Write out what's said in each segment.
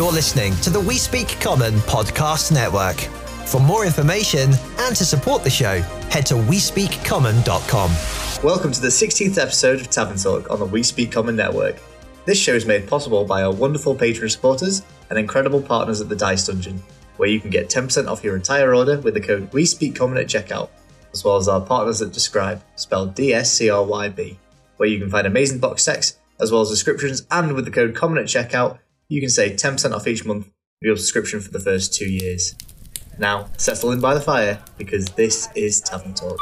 You're listening to the We Speak Common podcast network. For more information and to support the show, head to WeSpeakCommon.com. Welcome to the 16th episode of Tavern Talk on the We Speak Common Network. This show is made possible by our wonderful patron supporters and incredible partners at the Dice Dungeon, where you can get 10% off your entire order with the code We Speak Common at checkout, as well as our partners at dScryb, spelled D S C R Y B, where you can find amazing box sets as well as descriptions, and with the code Common at checkout, you can save 10% off each month of your subscription for the first two years. Now, settle in by the fire because this is Tavern Talk.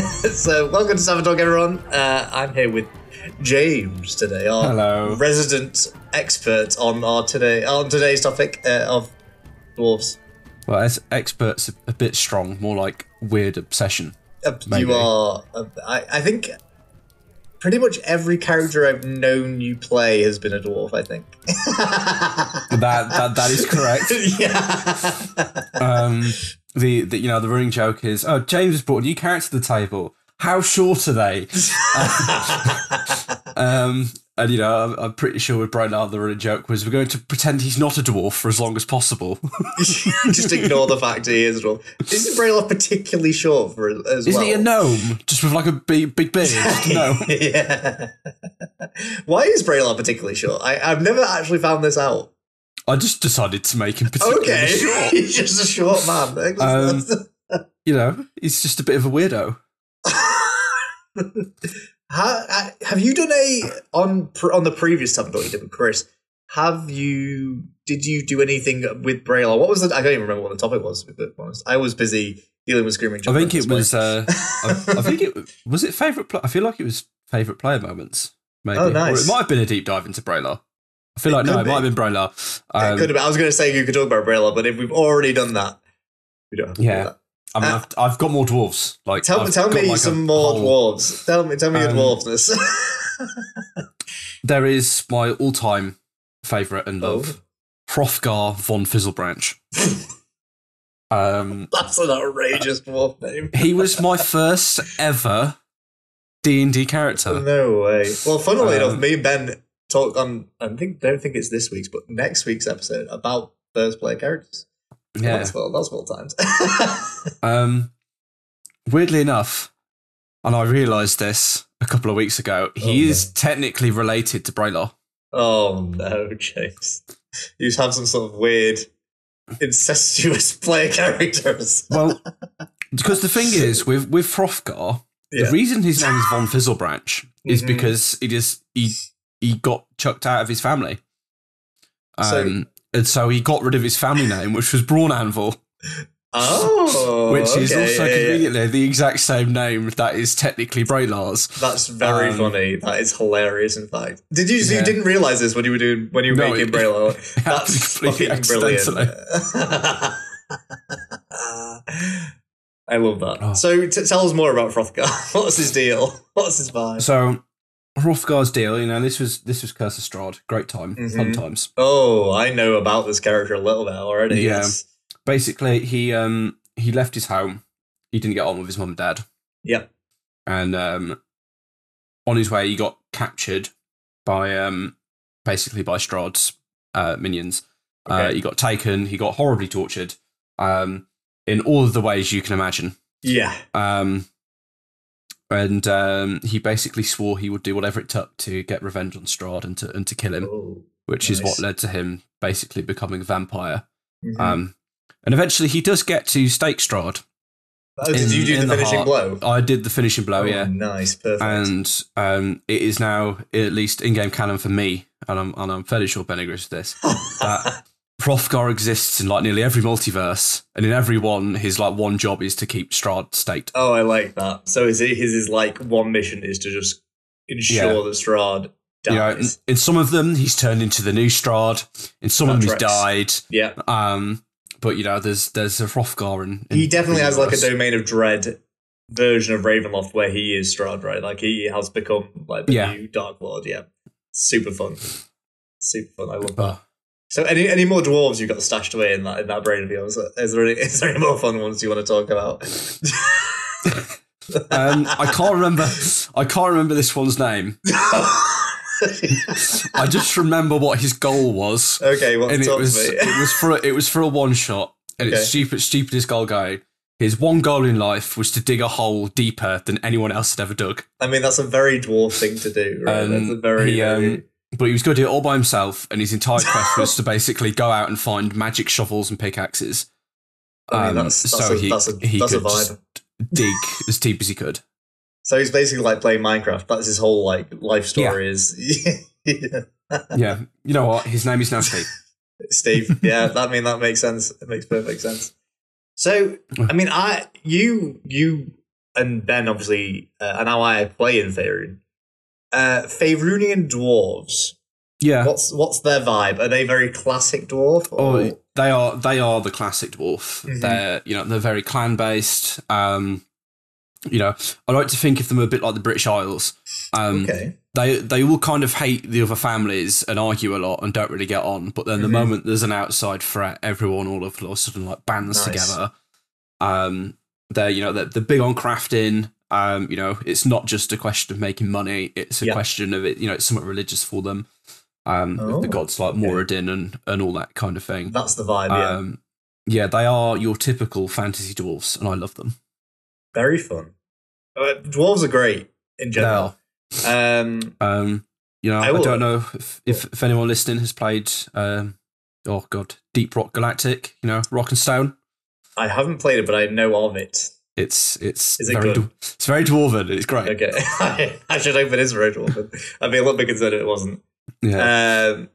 so, welcome to Tavern Talk, everyone. Uh, I'm here with James today, our Hello. resident expert on our today on today's topic uh, of dwarves. Well, as experts, a- a bit strong, more like weird obsession. Uh, you are. Uh, I, I think pretty much every character I've known you play has been a dwarf. I think. That that, that is correct. yeah. Um, the, the you know the running joke is, oh, James has brought a new character to the table. How short are they? um, and you know, I'm, I'm pretty sure with Brian the running joke was we're going to pretend he's not a dwarf for as long as possible. Just ignore the fact he is a dwarf. Isn't Braylon particularly short for as Isn't well? he a gnome just with like a big big beard? no. yeah. Why is Braylon particularly short? I, I've never actually found this out. I just decided to make him particularly Okay, short. he's just a short man. Um, You know, he's just a bit of a weirdo. Ha- have you done a on on the previous time you did with Chris? Have you did you do anything with Braille? What was? I don't even remember what the topic was. To be honest, I was busy dealing with screaming. I think it was. Uh, I, I think it was it favorite. Pl- I feel like it was favorite player moments. Maybe. Oh, nice. Or it might have been a deep dive into Brailler. I feel It like no, could it might have be. been Brailler. Um, could have been- I was going to say you could talk about Braille, but if we've already done that, we don't. Have to Yeah. Do that. I mean, Uh, I've, I've got more dwarves. Like, Tell, I've tell me like, some more whole- dwarves. Tell me, tell me your Um, dwarfness. There is my all-time favorite and Oh. love, Hrothgar von Fizzlebranch. um, That's an outrageous dwarf name. he was my first ever D and D character. No way. Well, funnily Um, enough, me and Ben talk on. I think don't think it's this week's, but next week's episode about first player characters. Yeah. that's well, that's well times. Um, weirdly enough, and I realised this a couple of weeks ago, he Oh, is technically related to Braylor. oh no, James! You have some sort of weird, incestuous player characters. Well, because the thing is, with with Hrothgar, Yeah. the reason his name is von Fizzlebranch is Mhm. because he just he he got chucked out of his family. So- Um, and so he got rid of his family name, which was Brawnanvil, Oh, which is okay, also yeah, yeah, yeah. conveniently the exact same name that is technically Braylar's. That's very Um, funny. That is hilarious. In fact, did you? So you didn't realize this when you were doing when you were No, making it- happened That's fucking brilliant. I love that. Oh. So t- tell us more about Hrothgar. What's his deal? What's his vibe? So Hrothgar's deal, you know, this was this was Curse of Strahd, great time, fun Mhm. times. Oh, I know about this character a little bit already. Yeah. Yes. Basically, he um he left his home. He didn't get on with his mum and dad, Yep. and um on his way he got captured by um basically by Strahd's uh, minions. Uh, he got taken. He got horribly tortured. Um, in all of the ways you can imagine. Yeah. Um, and um, he basically swore he would do whatever it took to get revenge on Strahd and to and to kill him. Oh. which is what led to him basically becoming a vampire. Mhm. Um, and eventually he does get to stake Strahd. oh, did in- you do the the finishing heart. blow? I did the finishing blow, Oh, yeah. Nice. Perfect. And um, it is now at least in-game canon for me, and I'm and I'm fairly sure Ben agrees with this. That Hrothgar exists in like nearly every multiverse, and in every one, his like one job is to keep Strahd staked. oh, I like that. So is it his is like one mission is to just ensure Yeah. that Strahd You know, in, in some of them, he's turned into the new Strahd. In some of them, he's died. yeah. Um, but you know, there's there's a Hrothgar and he definitely has like a domain of dread version of Ravenloft where he is Strahd, right? Like he has become like the Yeah. new Dark Lord. Yeah, super fun, super fun. I love that. So, any any more dwarves you've got stashed away in that in that brain of yours? Is there any, is there any more fun ones you want to talk about? um, I can't remember. I can't remember this one's name. I just remember what his goal was, okay, well, and it was it was for a, it was for a one shot, and Okay. it's stupid, stupidest goal going. His one goal in life was to dig a hole deeper than anyone else had ever dug. I mean, that's a very dwarf thing to do, right? Um, that's a very, he, um, very But he was going to do it all by himself, and his entire quest was to basically go out and find magic shovels and pickaxes. I mean, Um, that's, that's, so a, he, that's, a, he that's a could dig as deep as he could. So he's basically like playing Minecraft. That's his whole like life story. Is yeah. Yeah, you know what? His name is now Steve. Steve. Yeah, that I mean that makes sense. It makes perfect sense. So I mean, I you you and Ben obviously, uh, and how I play in Faerun. Uh, Faerunian dwarves. Yeah. What's what's their vibe? Are they very classic dwarf? Or? Oh, they are they are the classic dwarf. Mhm. They're you know they're very clan based. Um, you know, I like to think of them a bit like the British Isles. Um, okay. They they all kind of hate the other families and argue a lot and don't really get on. But then the Mhm. moment there's an outside threat, everyone all of a sudden like bands Nice. together. Um, they're you know they're, they're big on crafting. Um, you know, it's not just a question of making money; it's a Yeah. question of it. You know, it's somewhat religious for them. Um, with Oh, the gods like okay. Moradin and and all that kind of thing. That's the vibe. Yeah. Um, yeah, they are your typical fantasy dwarfs, and I love them. very fun. Uh, dwarves are great in general. Um, Um, you know, I I, don't know if, if, if anyone listening has played, um, oh god, Deep Rock Galactic. You know, Rock and Stone. I haven't played it, but I know of it. It's it's Is it very good? it's very dwarven. It's great. Okay, I should hope it is very dwarven. I'd be a little bit concerned if it wasn't. Yeah, Um,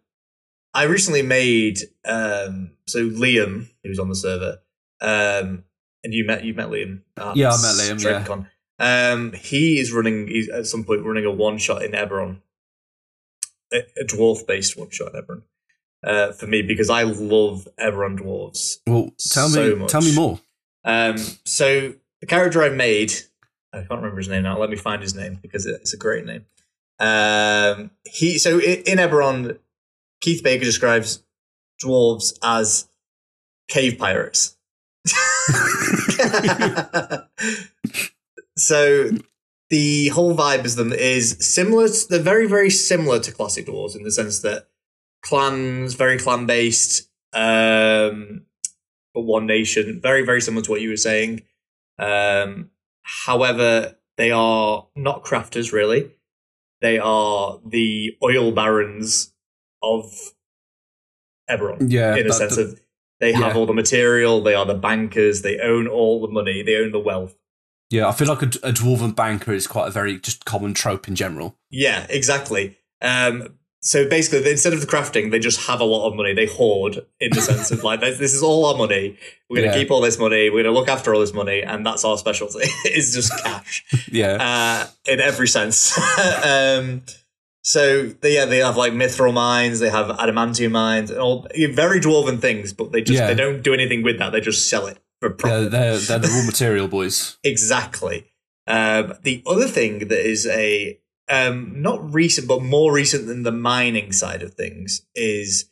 I recently made um, so Liam, who's on the server, um, and you met you met Liam. at Yeah, I met Liam, yeah. DragonCon. Um, he is running. He's at some point running a one shot in Eberron, a, a dwarf based one shot in Eberron. Uh, for me, because I love Eberron dwarves. well, tell so me, tell me more. Um, so the character I made, I can't remember his name now. Let me find his name because it's a great name. Um, he so in Eberron, Keith Baker describes dwarves as cave pirates. so the whole vibe of them is similar. To, they're very very similar to classic dwarves in the sense that clans very clan based. Um, but one nation. Very, very similar to what you were saying. Um, however, they are not crafters, really. They are the oil barons of Eberron, Yeah, in a sense that- of they have yeah. all the material, they are the bankers, they own all the money, they own the wealth. yeah. I feel like a, a dwarven banker is quite a very just common trope in general. Yeah, exactly. Um, so basically, instead of the crafting, they just have a lot of money. They hoard in the sense of like, this is all our money. We're going to Yeah. keep all this money. We're going to look after all this money, and that's our specialty. it's just cash Yeah, uh, in every sense. um, so they, yeah, they have like mithril mines. They have adamantium mines, and all very dwarven things. But they just Yeah. they don't do anything with that. They just sell it for yeah they're they're the raw material boys. Exactly. Um, the other thing that is a um, not recent, but more recent than the mining side of things is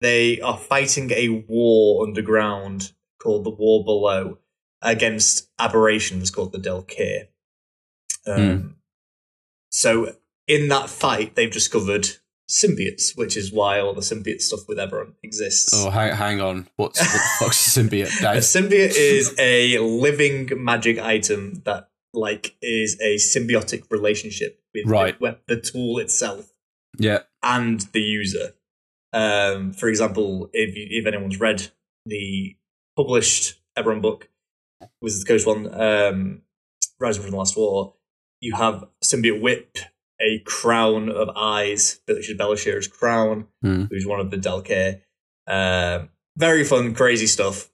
they are fighting a war underground called the War Below against aberrations called the Daelkyr. Um, So in that fight, they've discovered symbiotes, which is why all the symbiote stuff with Eberron exists. Oh, hang, hang on. What's what the fuck's a symbiote? A symbiote is a living magic item that like is a symbiotic relationship with Right. the, the tool itself Yeah, and the user. Um, for example, if you, if anyone's read the published Eberron book, Wizards of the Coast one, um, Rising from the Last War, you have symbiote whip, a crown of eyes, which is Belashyrra's crown, Hmm. who's one of the Daelkyr. Um, very fun, crazy stuff.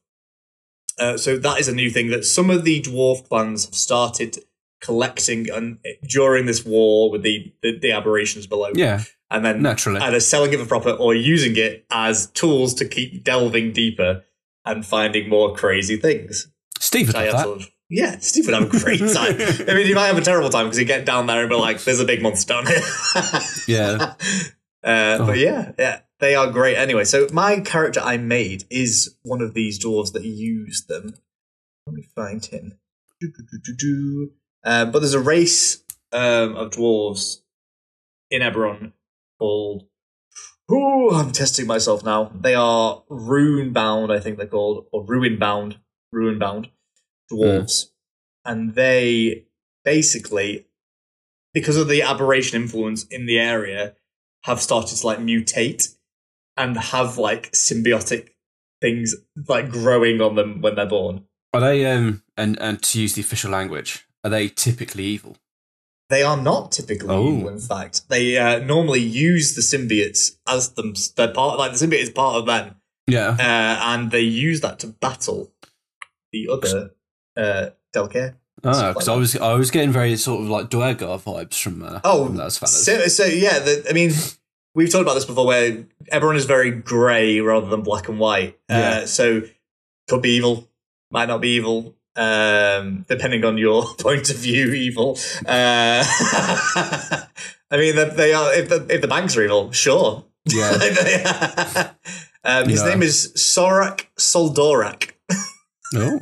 Uh, so that is a new thing that some of the dwarf clans have started collecting and during this war with the, the, the aberrations below, yeah, and then naturally. either selling it for profit or using it as tools to keep delving deeper and finding more crazy things. Steve would love that. Yeah, Steve would have a great time. I mean, he might have a terrible time because he'd get down there and be like, "There's a big monster down here." Yeah. Uh, Oh. But yeah, yeah, they are great. Anyway, so my character I made is one of these dwarves that use them. Let me find him. Do, do, do, Um, but there's a race um, of dwarves in Eberron called. Ooh, I'm testing myself now. They are rune bound, I think they're called, or ruin bound, ruin bound dwarves, and they basically, because of the aberration influence in the area, have started to like mutate and have like symbiotic things like growing on them when they're born. Are they um and and to use the official language, are they typically evil? They are not typically Oh. evil, in fact. They uh, normally use the symbiotes as them. They're part, like the symbiote is part of them, Yeah. uh, and they use that to battle the other uh, Daelkyr. Oh, Stuff because like I was I was getting very sort of like Duergar vibes from uh, Oh, from those fellas. So, so yeah, the, I mean, we've talked about this before, where everyone is very grey rather than black and white. Yeah. Uh, so could be evil, might not be evil, um, depending on your point of view. Evil. Uh, I mean, they, they are. If the if the banks are evil, sure. Yeah. um, his Yeah. name is Sorak Soldorak. oh,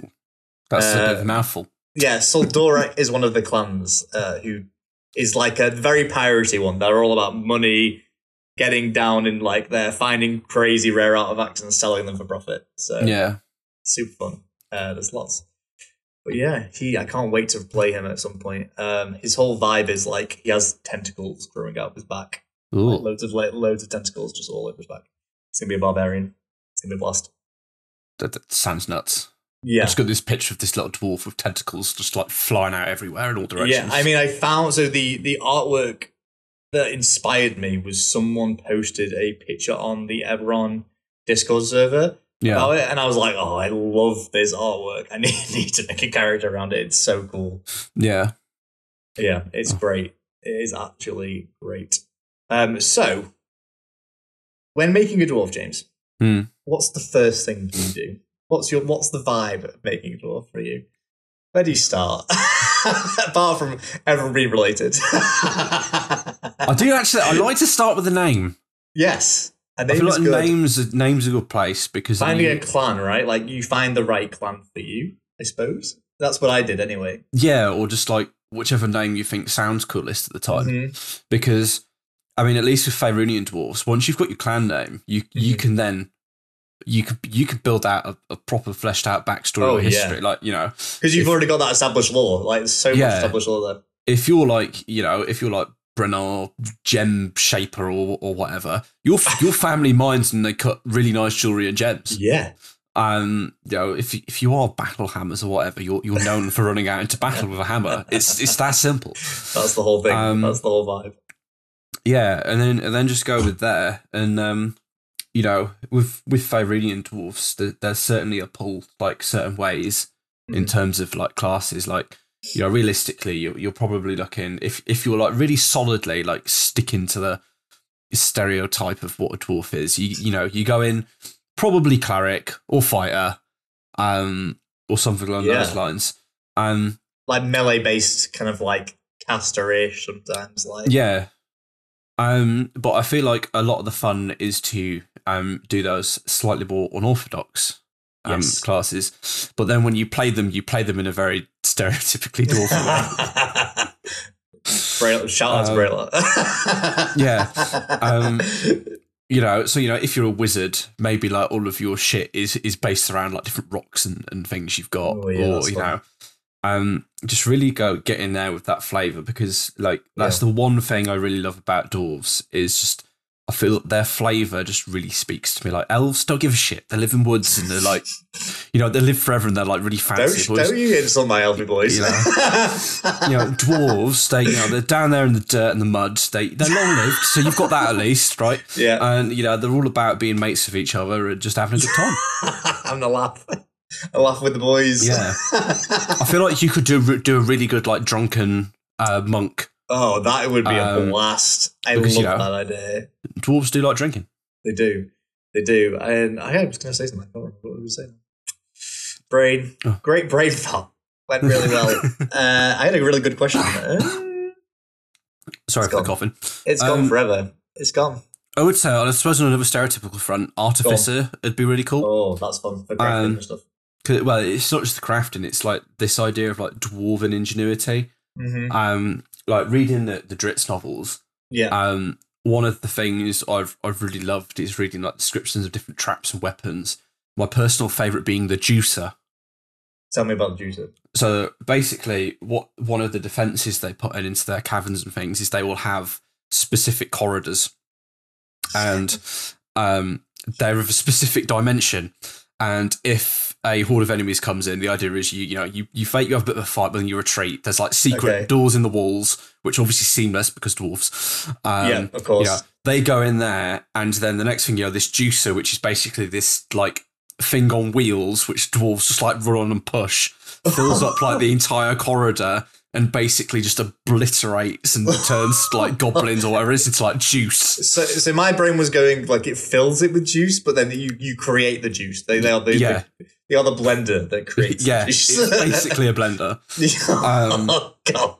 that's a bit of Uh, a mouthful. Yeah, Soldorak is one of the clans uh, who is like a very piratey one. They're all about money, getting down in like they're finding crazy rare artifacts and selling them for profit. So Yeah. super fun. Uh, there's lots. But yeah, he I can't wait to play him at some point. Um, his whole vibe is like he has tentacles growing out of his back, like loads of like, loads of tentacles just all over his back. It's gonna be a barbarian. It's gonna be a blast. That, that sounds nuts. Yeah, I just got this picture of this little dwarf with tentacles just like flying out everywhere in all directions. Yeah, I mean, I found so the the artwork that inspired me was someone posted a picture on the Eberron Discord server yeah. it, and I was like, oh, I love this artwork. I need, need to make a character around it. It's so cool. Yeah. Yeah, it's great. It is actually great. Um, so when making a dwarf, James, Hmm. what's the first thing you do? What's your what's the vibe of making a dwarf for you? Where do you start? Apart from everyone being related. I do actually. I like to start with the name. yes, a I name feel like good. names names a good place because Finding you- a clan, right? Like you find the right clan for you. I suppose that's what I did anyway. yeah, or just like whichever name you think sounds coolest at the time. Mhm. Because I mean, at least with Faerunian dwarves, once you've got your clan name, you you Mhm. can then you could you could build out a, a proper fleshed out backstory Oh, or yeah. history. Like you know, Because you've If- already got that established lore. Like there's so Yeah. much established lore there. if you're like you know if you're like Brennar gem shaper or or whatever, your your family mines and they cut really nice jewelry and gems. Yeah. Um, you know, if if you are battle hammers or whatever, you're you're known for running out into battle with a hammer. It's it's that simple. That's the whole thing. Um, That's the whole vibe. Yeah, and then and then just go with there, and um, you know, with with Faerunian dwarfs, there, there's certainly a pull like certain ways in Mhm. terms of like classes. Like you know, realistically, you're, you're probably looking if if you're like really solidly like sticking to the stereotype of what a dwarf is. You you know, you go in probably cleric or fighter, um, or something along Yeah. those lines. Um, Like melee based, kind of like caster-ish sometimes. Like Yeah. Um, but I feel like a lot of the fun is to um do those slightly more unorthodox um Yes. classes. But then when you play them, you play them in a very stereotypically dwarfy way. Braille, shout out to Um, Braille. yeah. Um, You know, so you know, if you're a wizard, maybe like all of your shit is is based around like different rocks and, and things you've got. Oh, yeah, or, you fun. know, um just really go get in there with that flavour because like that's Yeah. the one thing I really love about dwarves is just I feel their flavour just really speaks to me. Like elves don't give a shit. They live in woods and they're like, you know, they live forever and they're like really fancy. don't, Whereas, don't you insult my elfie boys. You you know, dwarves, they you know, they're down there in the dirt and the mud. They they're long lived, so you've got that at least, right? yeah. And you know, they're all about being mates with each other and just having a good time. I'm the laugh. I laugh with the boys. Yeah. I feel like you could do do a really good like drunken uh, monk. Oh, that would be a Um, blast. I because, love you know- that idea. Dwarves do like drinking. They do. They do. And I was going to say something. I can't remember what I was saying. brain. Oh. Great brain thought. Went really well. uh, I had a really good question. Uh, Sorry It's for the gone. coughing. it's gone Um, forever. It's gone. I would say, I suppose, on another stereotypical front, Artificer It'd be really cool. Oh, that's fun for crafting Um, and stuff. well, it's not just the crafting; it's like this idea of like dwarven ingenuity. hmm Um, like reading the the Drizzt novels. Yeah. Um, one of the things I've I've really loved is reading like descriptions of different traps and weapons. My personal favorite being the juicer. Tell me about the juicer. So basically, what one of the defenses they put in into their caverns and things is they will have specific corridors, and um, they're of a specific dimension. And if a horde of enemies comes in, the idea is you you know you you fight, you have a bit of a fight, but then you retreat. There's like secret Okay. doors in the walls, which obviously seamless because dwarves. Um, yeah, of course. yeah, they go in there, and then the next thing you know, this juicer, which is basically this like thing on wheels, which dwarves just like run on and push, fills up like the entire corridor and basically just obliterates and turns like goblins or whatever it is into like juice. So, so my brain was going like it fills it with juice, but then you you create the juice. They they are Yeah. they the blender that creates. Yeah, it's basically a blender. Um, oh god,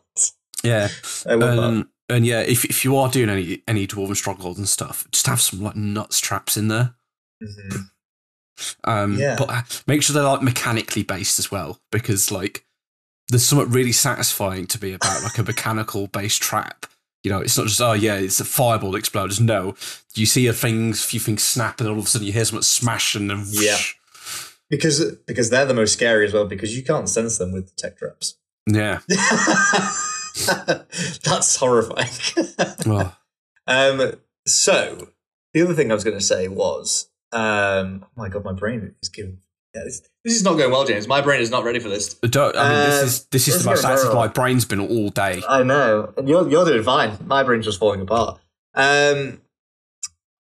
Yeah, that. and, yeah, if if you are doing any any dwarven strongholds and stuff, just have some like nuts traps in there. Mhm. Um, Yeah. But uh, make sure they're like mechanically based as well, because like there's something really satisfying to be about like a mechanical based trap. You know, it's not just oh yeah, it's a fireball explodes. No, you see a things, few things snap, and all of a sudden you hear something smash, and then Yeah. whoosh. Because because they're the most scary as well because you can't sense them with the tech traps. yeah. That's horrifying. Oh, um, so the other thing I was going to say was, um, oh my god, my brain is giving. Yeah, this, this is not going well, James. My brain is not ready for this. don't, I mean, Um, this is this is the most active my brain's been all day. I know, and you're you're doing fine. My brain's just falling apart. Um,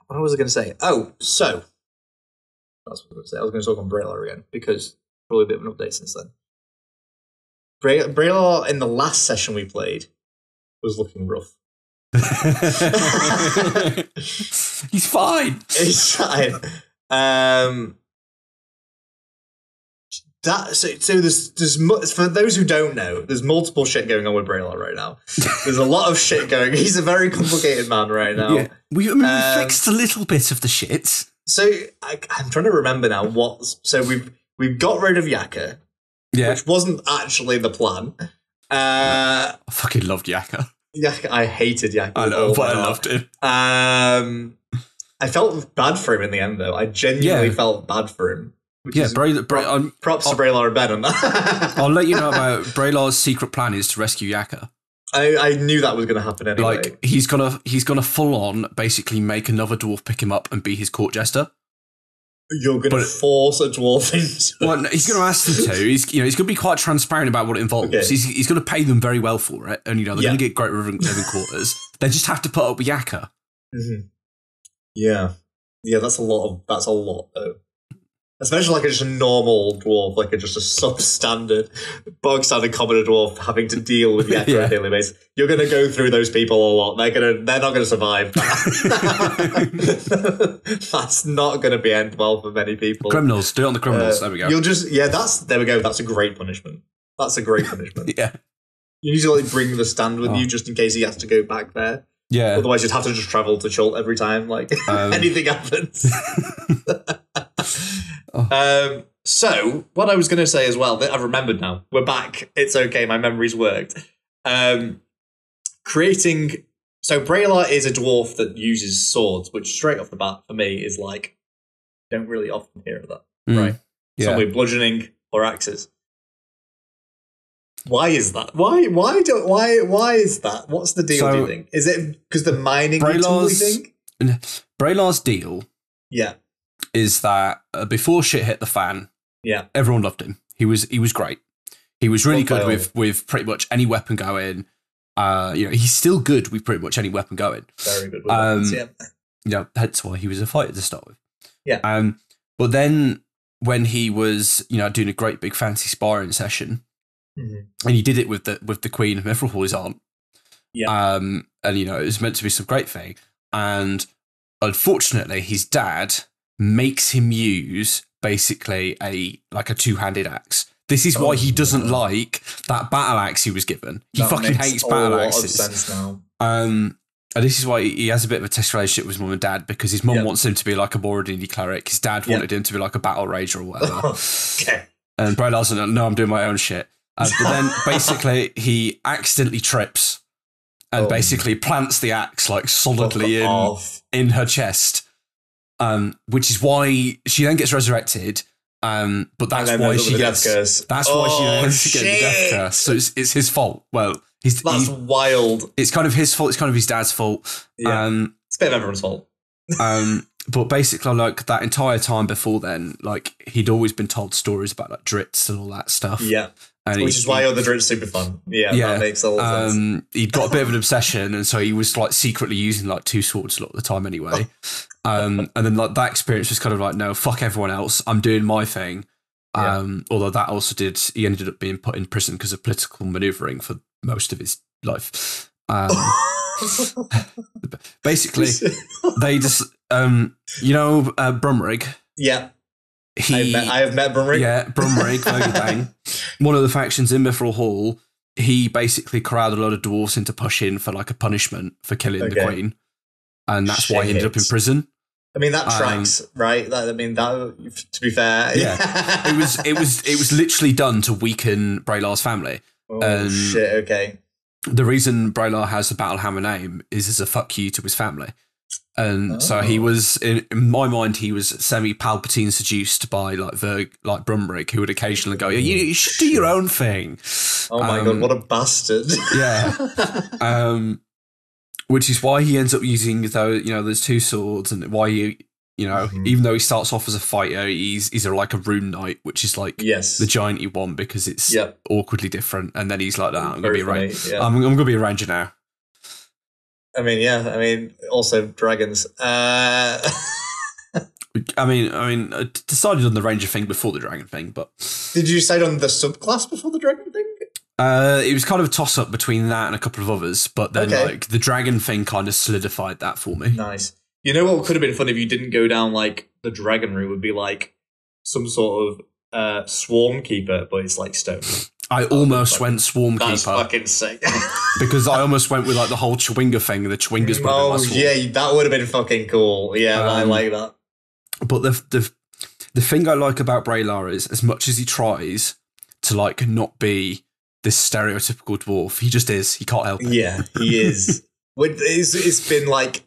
what was I going to say? Oh, so that's what I was going to say. I was going to talk on Braylor again because probably a bit of an update since then. Bray- Braylor in the last session we played was looking rough. He's fine. He's fine. Um, that so, so there's there's mu- for those who don't know, there's multiple shit going on with Braylor right now. There's a lot of shit going. He's a very complicated man right now. Yeah. We, I mean, we Um, fixed a little bit of the shit. So I, I'm trying to remember now what. So we've we've got rid of Yaka, Yeah. which wasn't actually the plan. Uh, I fucking loved Yaka. Yaka, I hated Yaka. I know, but I loved him. Um, I felt bad for him in the end, though. I genuinely Yeah. felt bad for him. Which Yeah, Bray, Bray, props to Braylor and Ben on that. I'll let you know about Braylar's secret plan is to rescue Yaka. I, I knew that was going to happen anyway. Like he's gonna he's gonna full on basically make another dwarf pick him up and be his court jester. You're going to force a dwarf into Well, no, he's gonna ask them to. He's you know he's gonna be quite transparent about what it involves. Okay. He's he's gonna pay them very well for it, and you know they're Yeah. gonna get great living, quarters. They just have to put up with Yaka. Mhm. Yeah, yeah, that's a lot of that's a lot though. Especially like a just a normal dwarf, like a just a substandard, bog standard commoner dwarf having to deal with on Yeah. a daily basis. You're going to go through those people a lot. They're gonna, they're not going to survive. that's not going to be end well for many people. Criminals, do it on the criminals. Uh, there we go. You'll just, yeah, that's there we go. That's a great punishment. That's a great punishment. Yeah, You need to like bring the stand with Oh. you just in case he has to go back there. yeah. Otherwise, you'd have to just travel to Chult every time, like Um, anything happens. Oh. um, so, what I was going to say as well, that I've remembered now. We're back. It's okay. My memory's worked. Um, creating. So, Braylar is a dwarf that uses swords, which straight off the bat for me is like, don't really often hear of that. Mm, Right. Yeah. Some with bludgeoning or axes. Why is that? Why? Why do? Why? Why is that? What's the deal? do you think? Is it because the mining tool? You Braylar's- think? Braylar's deal Yeah. Is that uh, before shit hit the fan, Yeah. everyone loved him. He was he was great. He was really good with with pretty much any weapon going. Uh, you know, he's still good with pretty much any weapon going. Very good. Um, weapons, yeah. Know, that's why he was a fighter to start with. Yeah. Um, but then when he was, you know, doing a great big fancy sparring session, Mhm. and he did it with the with the Queen of his aunt. Yeah. Um, and you know, it was meant to be some great thing, and unfortunately, his dad makes him use basically a like a two-handed axe. This is why Oh, he doesn't no. like that battle axe he was given. He That fucking hates battle axes. Um, and this is why he has a bit of a test relationship with his mum and dad because his mum Yeah. wants him to be like a Moradini cleric. His dad Yeah. wanted him to be like a battle rager or whatever. okay. and Brad Larson, no, I'm doing my own shit. Uh, but then basically he accidentally trips and Oh. basically plants the axe like solidly Fuck in off. in her chest. Um, which is why she then gets resurrected. Um, but that's why she gets death curse. that's why she Oh, ends up getting the death curse. So it's, it's his fault. Well, he's, That's he- wild. it's kind of his fault. It's kind of his dad's fault. Yeah. Um, It's a bit of everyone's fault. um, but basically, like that entire time before then, like he'd always been told stories about like Drizzt and all that stuff. Yeah. And Which he- is why other drinks super fun. Yeah, Yeah, that makes a lot of sense. um, he'd got a bit of an obsession, and so he was like secretly using like two swords a lot of the time anyway. Um, and then like that experience was kind of like, no, fuck everyone else. I'm doing my thing. Yeah. Um, although that also did, he ended up being put in prison because of political maneuvering for most of his life. Um, basically, they just, um, you know, uh, Brumrig. yeah, He, I have met, I have met Brumrig. yeah, Brumrig, one of the factions in Mithril Hall. He basically corralled a lot of dwarves into pushing for like a punishment for killing the queen, and that's why he ended up in prison. I mean that Um, right? That, I mean that. To be fair, Yeah. It was it was it was literally done to weaken Braylar's family. oh um, shit. Okay. The reason Braylar has the Battlehammer name is as a fuck you to his family. And so he Oh. was in, in my mind he was semi Palpatine seduced by like Verg like Brumrig who would occasionally go, Yeah, you, you should do your own thing. Oh my Um, god, what a bastard! Yeah. um, which is why he ends up using though you know, those two swords, and why he, you know, Mhm. even though he starts off as a fighter, he's he's a, like a rune knight, which is like yes. the giant you want because it's Yep. awkwardly different, and then he's like, "Nah, I'm gonna be a ranger. yeah. I'm, I'm gonna be a ranger now." I mean, yeah. I mean, also dragons. Uh, I mean, I mean, I d- decided on the ranger thing before the dragon thing, but did you decide on the subclass before the dragon thing? uh, it was kind of a toss up between that and a couple of others. But then, Okay. like, the dragon thing kind of solidified that for me. Nice. You know what could have been fun if you didn't go down like the dragon route would be like some sort of uh swarm keeper, but it's like stone. I almost went swarm That's keeper. fucking sick. because I almost went with like the whole Chwinga thing. The Chwinga's my oh yeah, that would have been fucking cool. Yeah, I Um, like that. But the the the thing I like about Braylar is, as much as he tries to like not be this stereotypical dwarf, he just is. He can't help it. Yeah, he is. It's, it's been like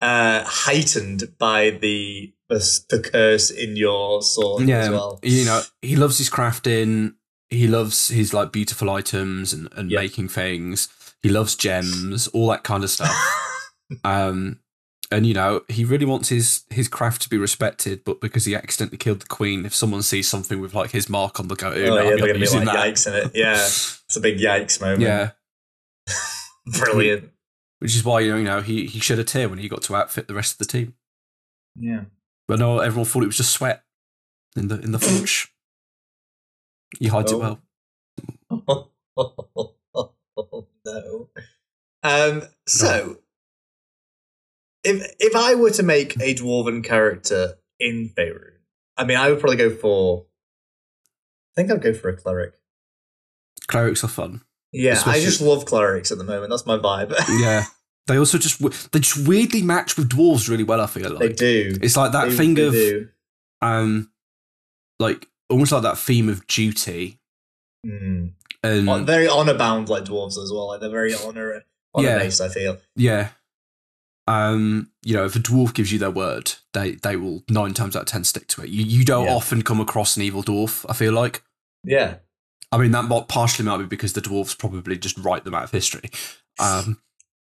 uh heightened by the the, the curse in your sword yeah. as well. You know, he loves his crafting. He loves his like beautiful items and, and Yeah. making things. He loves gems, all that kind of stuff. um, and you know, he really wants his his craft to be respected. But because he accidentally killed the queen, if someone sees something with like his mark on the go, Oh, no, yeah, I'm they're gonna be like that. yikes in it. Yeah, it's a big yikes moment. Yeah. brilliant. which is why you know, you know he he shed a tear when he got to outfit the rest of the team. Yeah. But no, everyone thought it was just sweat in the in the flinch. He hides Oh. it well. no. Um, so, if if I were to make a dwarven character in Faerun, I mean, I would probably go for. I think I'd go for a cleric. Clerics are fun. Yeah, Especially- I just love clerics at the moment. That's my vibe. Yeah, they also just they just weirdly match with dwarves really well. I feel like they do. it's like that They- thing they of do. um, like almost like that theme of duty Mm. and very honor bound like dwarves as well. Like they're very honor honor Yeah. based. I feel. yeah. Um, you know, if a dwarf gives you their word, they they will nine times out of ten stick to it. You you don't Yeah. often come across an evil dwarf. I feel like. Yeah. I mean, that might, partially might be because the dwarves probably just write them out of history. Um,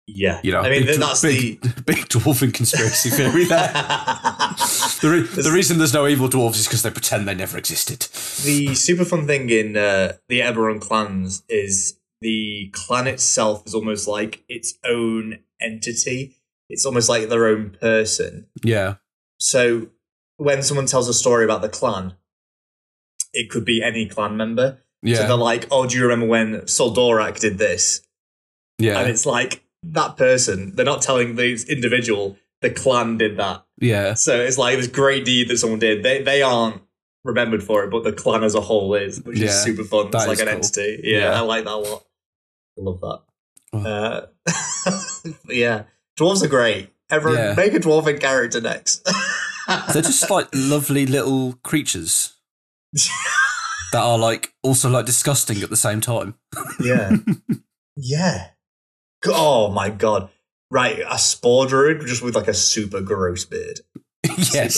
Yeah. you know, I mean, big, that's big, the. big dwarfing conspiracy theory there. The, re- the reason there's no evil dwarves is because they pretend they never existed. the super fun thing in uh, the Eberron clans is the clan itself is almost like its own entity. It's almost like their own person. Yeah, So when someone tells a story about the clan, it could be any clan member. Yeah. So they're like, "Oh, do you remember when Soldorak did this?" yeah, And it's like that person. They're not telling the individual. the clan did that. Yeah. So it's like this great deed that someone did. They they aren't remembered for it, but the clan as a whole is, which Yeah, is super fun. It's like an cool. entity. Yeah, Yeah. I like that a lot. I love that. Oh. Uh, yeah, dwarves are great. Everyone, Yeah. make a dwarven character next. They're just like lovely little creatures that are like also like disgusting at the same time. yeah, yeah. Oh my god! Right, a spore druid just with like a super gross beard. yes.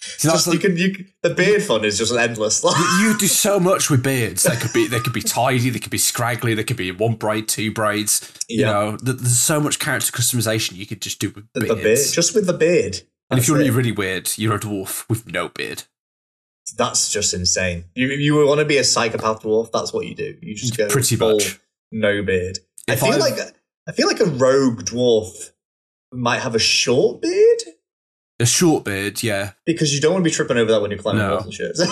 See, just, you can, you, the beard fun is just endless. you, you do so much with beards. They could be they could be tidy, they could be scraggly, they could be one braid, two braids. You know, th- there's so much character customization you could just do with the, beards. the beard, just with the beard. and if you're really, really weird, you're a dwarf with no beard. That's just insane. You you want to be a psychopath dwarf? That's what you do. You just go Pretty full much. No beard. If I feel I've- like I feel like a rogue dwarf might have a short beard A short beard, yeah. because you don't want to be tripping over that when you're climbing No. walls and shit.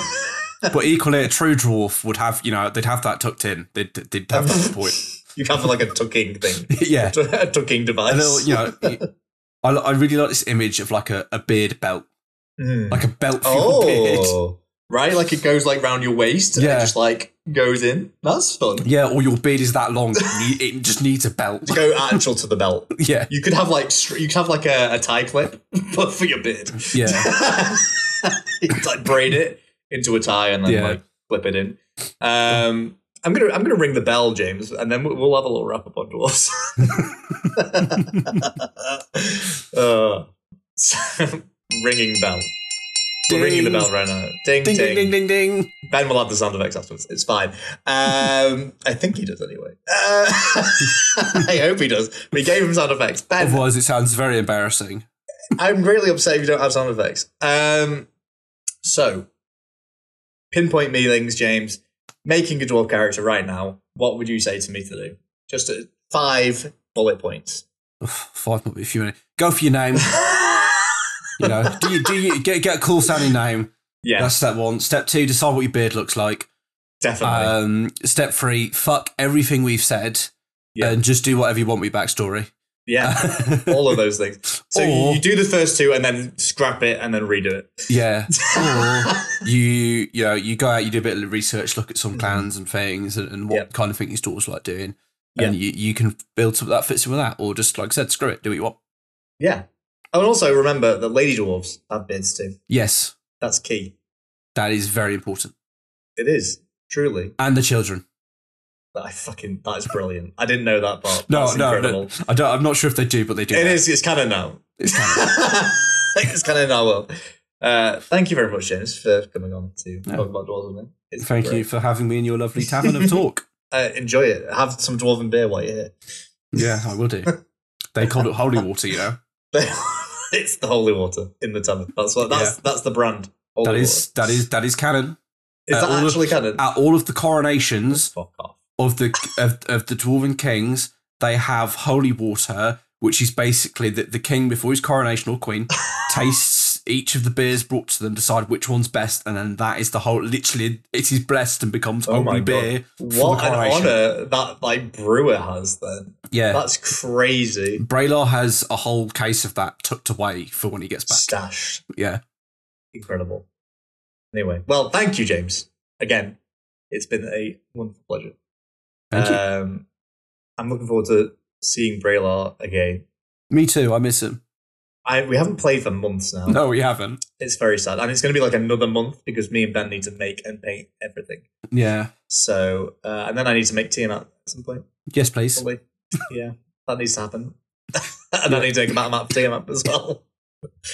But equally, a true dwarf would have, you know, they'd have that tucked in. They'd, they'd have that point. you have like a tucking thing, yeah. a tucking device. A little, you know, I, I really like this image of like a, a beard belt, Mm. like a belt for your beard. Oh, right, like it goes like round your waist and Yeah. it just like goes in. That's fun. Yeah, or your beard is that long, it just needs a belt. To go actual to the belt. Yeah, You could have like you could have like a, a tie clip, but for your beard. yeah. you like braid it into a tie and then Yeah. like flip it in. Um, I'm gonna I'm gonna ring the bell, James, and then we'll, we'll have a little wrap up on dwarfs. uh, ringing bell. We're ringing the bell right now. Ding, Ding, ding, ding, ding, ding, ding. Ben will have the sound effects afterwards. It's fine. Um, I think he does anyway. Uh, I hope he does. We gave him sound effects. Ben, Otherwise, it sounds very embarrassing. I'm really upset if you don't have sound effects. Um, so, pinpoint me things, James. Making a dwarf character right now. What would you say to me to do? Just uh, five bullet points. Ugh, Five might be a few minutes. Go for your name. You know, do you do you get get a cool sounding name? yeah, That's step one. Step two, decide what your beard looks like. definitely. Um, step three, fuck everything we've said, Yeah. and just do whatever you want with backstory. yeah, all of those things. So Or- you do the first two and then scrap it and then redo it. Yeah. Or you you know you go out, you do a bit of research, look at some clans and things, and, and what kind of thing your stores like doing, and you, you can build something that fits in with that, or just like I said, screw it, do what you want. Yeah. Oh, and also remember that lady dwarves have beards too. Yes, That's key. that is very important, It is truly. and the children. I fucking that is brilliant. I didn't know that part. No, That's no, incredible. no, I don't. I'm not sure if they do, but they do. It now. It's kind of now. It's kind it's kind of now. Well, uh, thank you very much, James, for coming on to No. talk about dwarves with me. It's Thank great. you for having me in your lovely tavern of talk. Uh, enjoy it. Have some dwarven beer while you're here. yeah, I will do. They call it holy water, you know. it's the holy water in the tavern. That's what. That's that's the brand. Holy That is that is that is canon. Is that of- actually canon? At all of the coronations, of the of, of the dwarven kings, they have holy water, which is basically that the king before his coronation or queen tastes each of the beers brought to them, decide which one's best, and then that is the whole. Literally, it is blessed and becomes Oh my God. beer. What an honor that like brewer has. Then Yeah, that's crazy. Braylar has a whole case of that tucked away for when he gets back. Stashed. Yeah, Incredible. Anyway, well, thank you, James. Again, it's been a wonderful pleasure. thank you. Um, I'm looking forward to seeing Braylar again. Me too. I miss him. I we haven't played for months now. No, we haven't. It's very sad, and it's going to be like another month because me and Ben need to make and paint everything. Yeah. So, uh, and then I need to make Tiamat at some point. Yes, please. Probably, yeah, that needs to happen. and I need to make a battle map for Tiamat as well,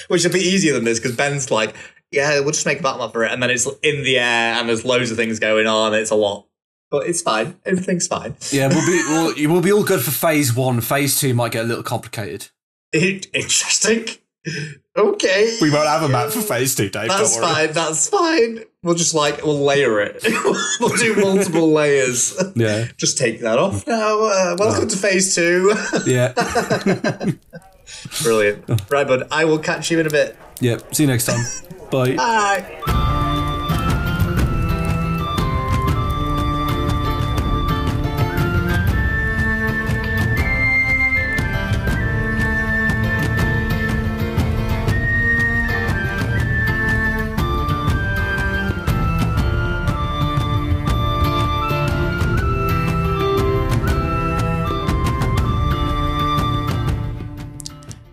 which will be easier than this because Ben's like, yeah, we'll just make a battle map for it, and then it's in the air and there's loads of things going on. It's a lot, but it's fine. Everything's fine. Yeah, we'll be we'll, we'll be all good for phase one. Phase two might get a little complicated. It, interesting. Okay. We won't have a map for phase two, Dave. That's don't worry. fine. That's fine. We'll just like we'll layer it. we'll do multiple layers. Yeah, Just take that off now. Uh, welcome to phase two. yeah, Brilliant. Right, bud. I will catch you in a bit. Yep. See you next time. Bye. Bye.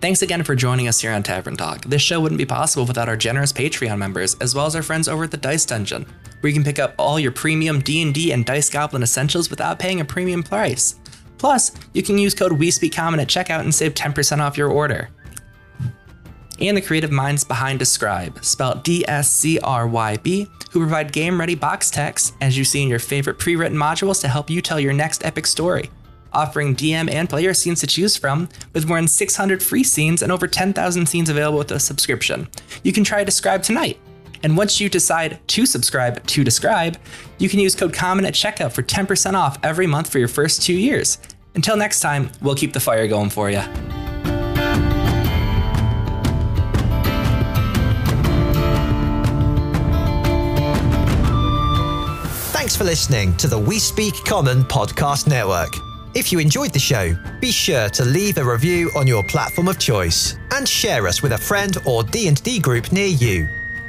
Thanks again for joining us here on Tavern Talk. This show wouldn't be possible without our generous Patreon members, as well as our friends over at the Dice Dungeon, where you can pick up all your premium D&D and Dice Goblin essentials without paying a premium price. Plus, you can use code WeSpeakCommon at checkout and save 10% off your order. And the creative minds behind dScryb, spelled D-S-C-R-Y-B, who provide game-ready box text, as you see in your favorite pre-written modules to help you tell your next epic story offering DM and player scenes to choose from, with more than 600 free scenes and over 10,000 scenes available with a subscription. You can try dScryb tonight. And once you decide to subscribe to dScryb, you can use code COMMON at checkout for 10% off every month for your first two years. Until next time, we'll keep the fire going for you. Thanks for listening to the We Speak Common podcast network. If you enjoyed the show, be sure to leave a review on your platform of choice and share us with a friend or D&D group near you.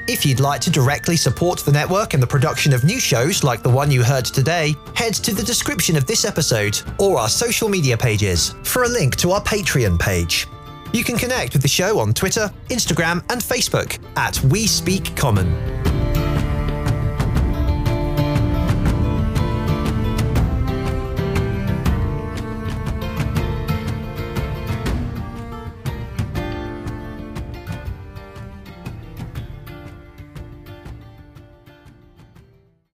If you'd like to directly support the network and the production of new shows like the one you heard today, head to the description of this episode or our social media pages for a link to our Patreon page. You can connect with the show on Twitter, Instagram, and Facebook at We Speak Common.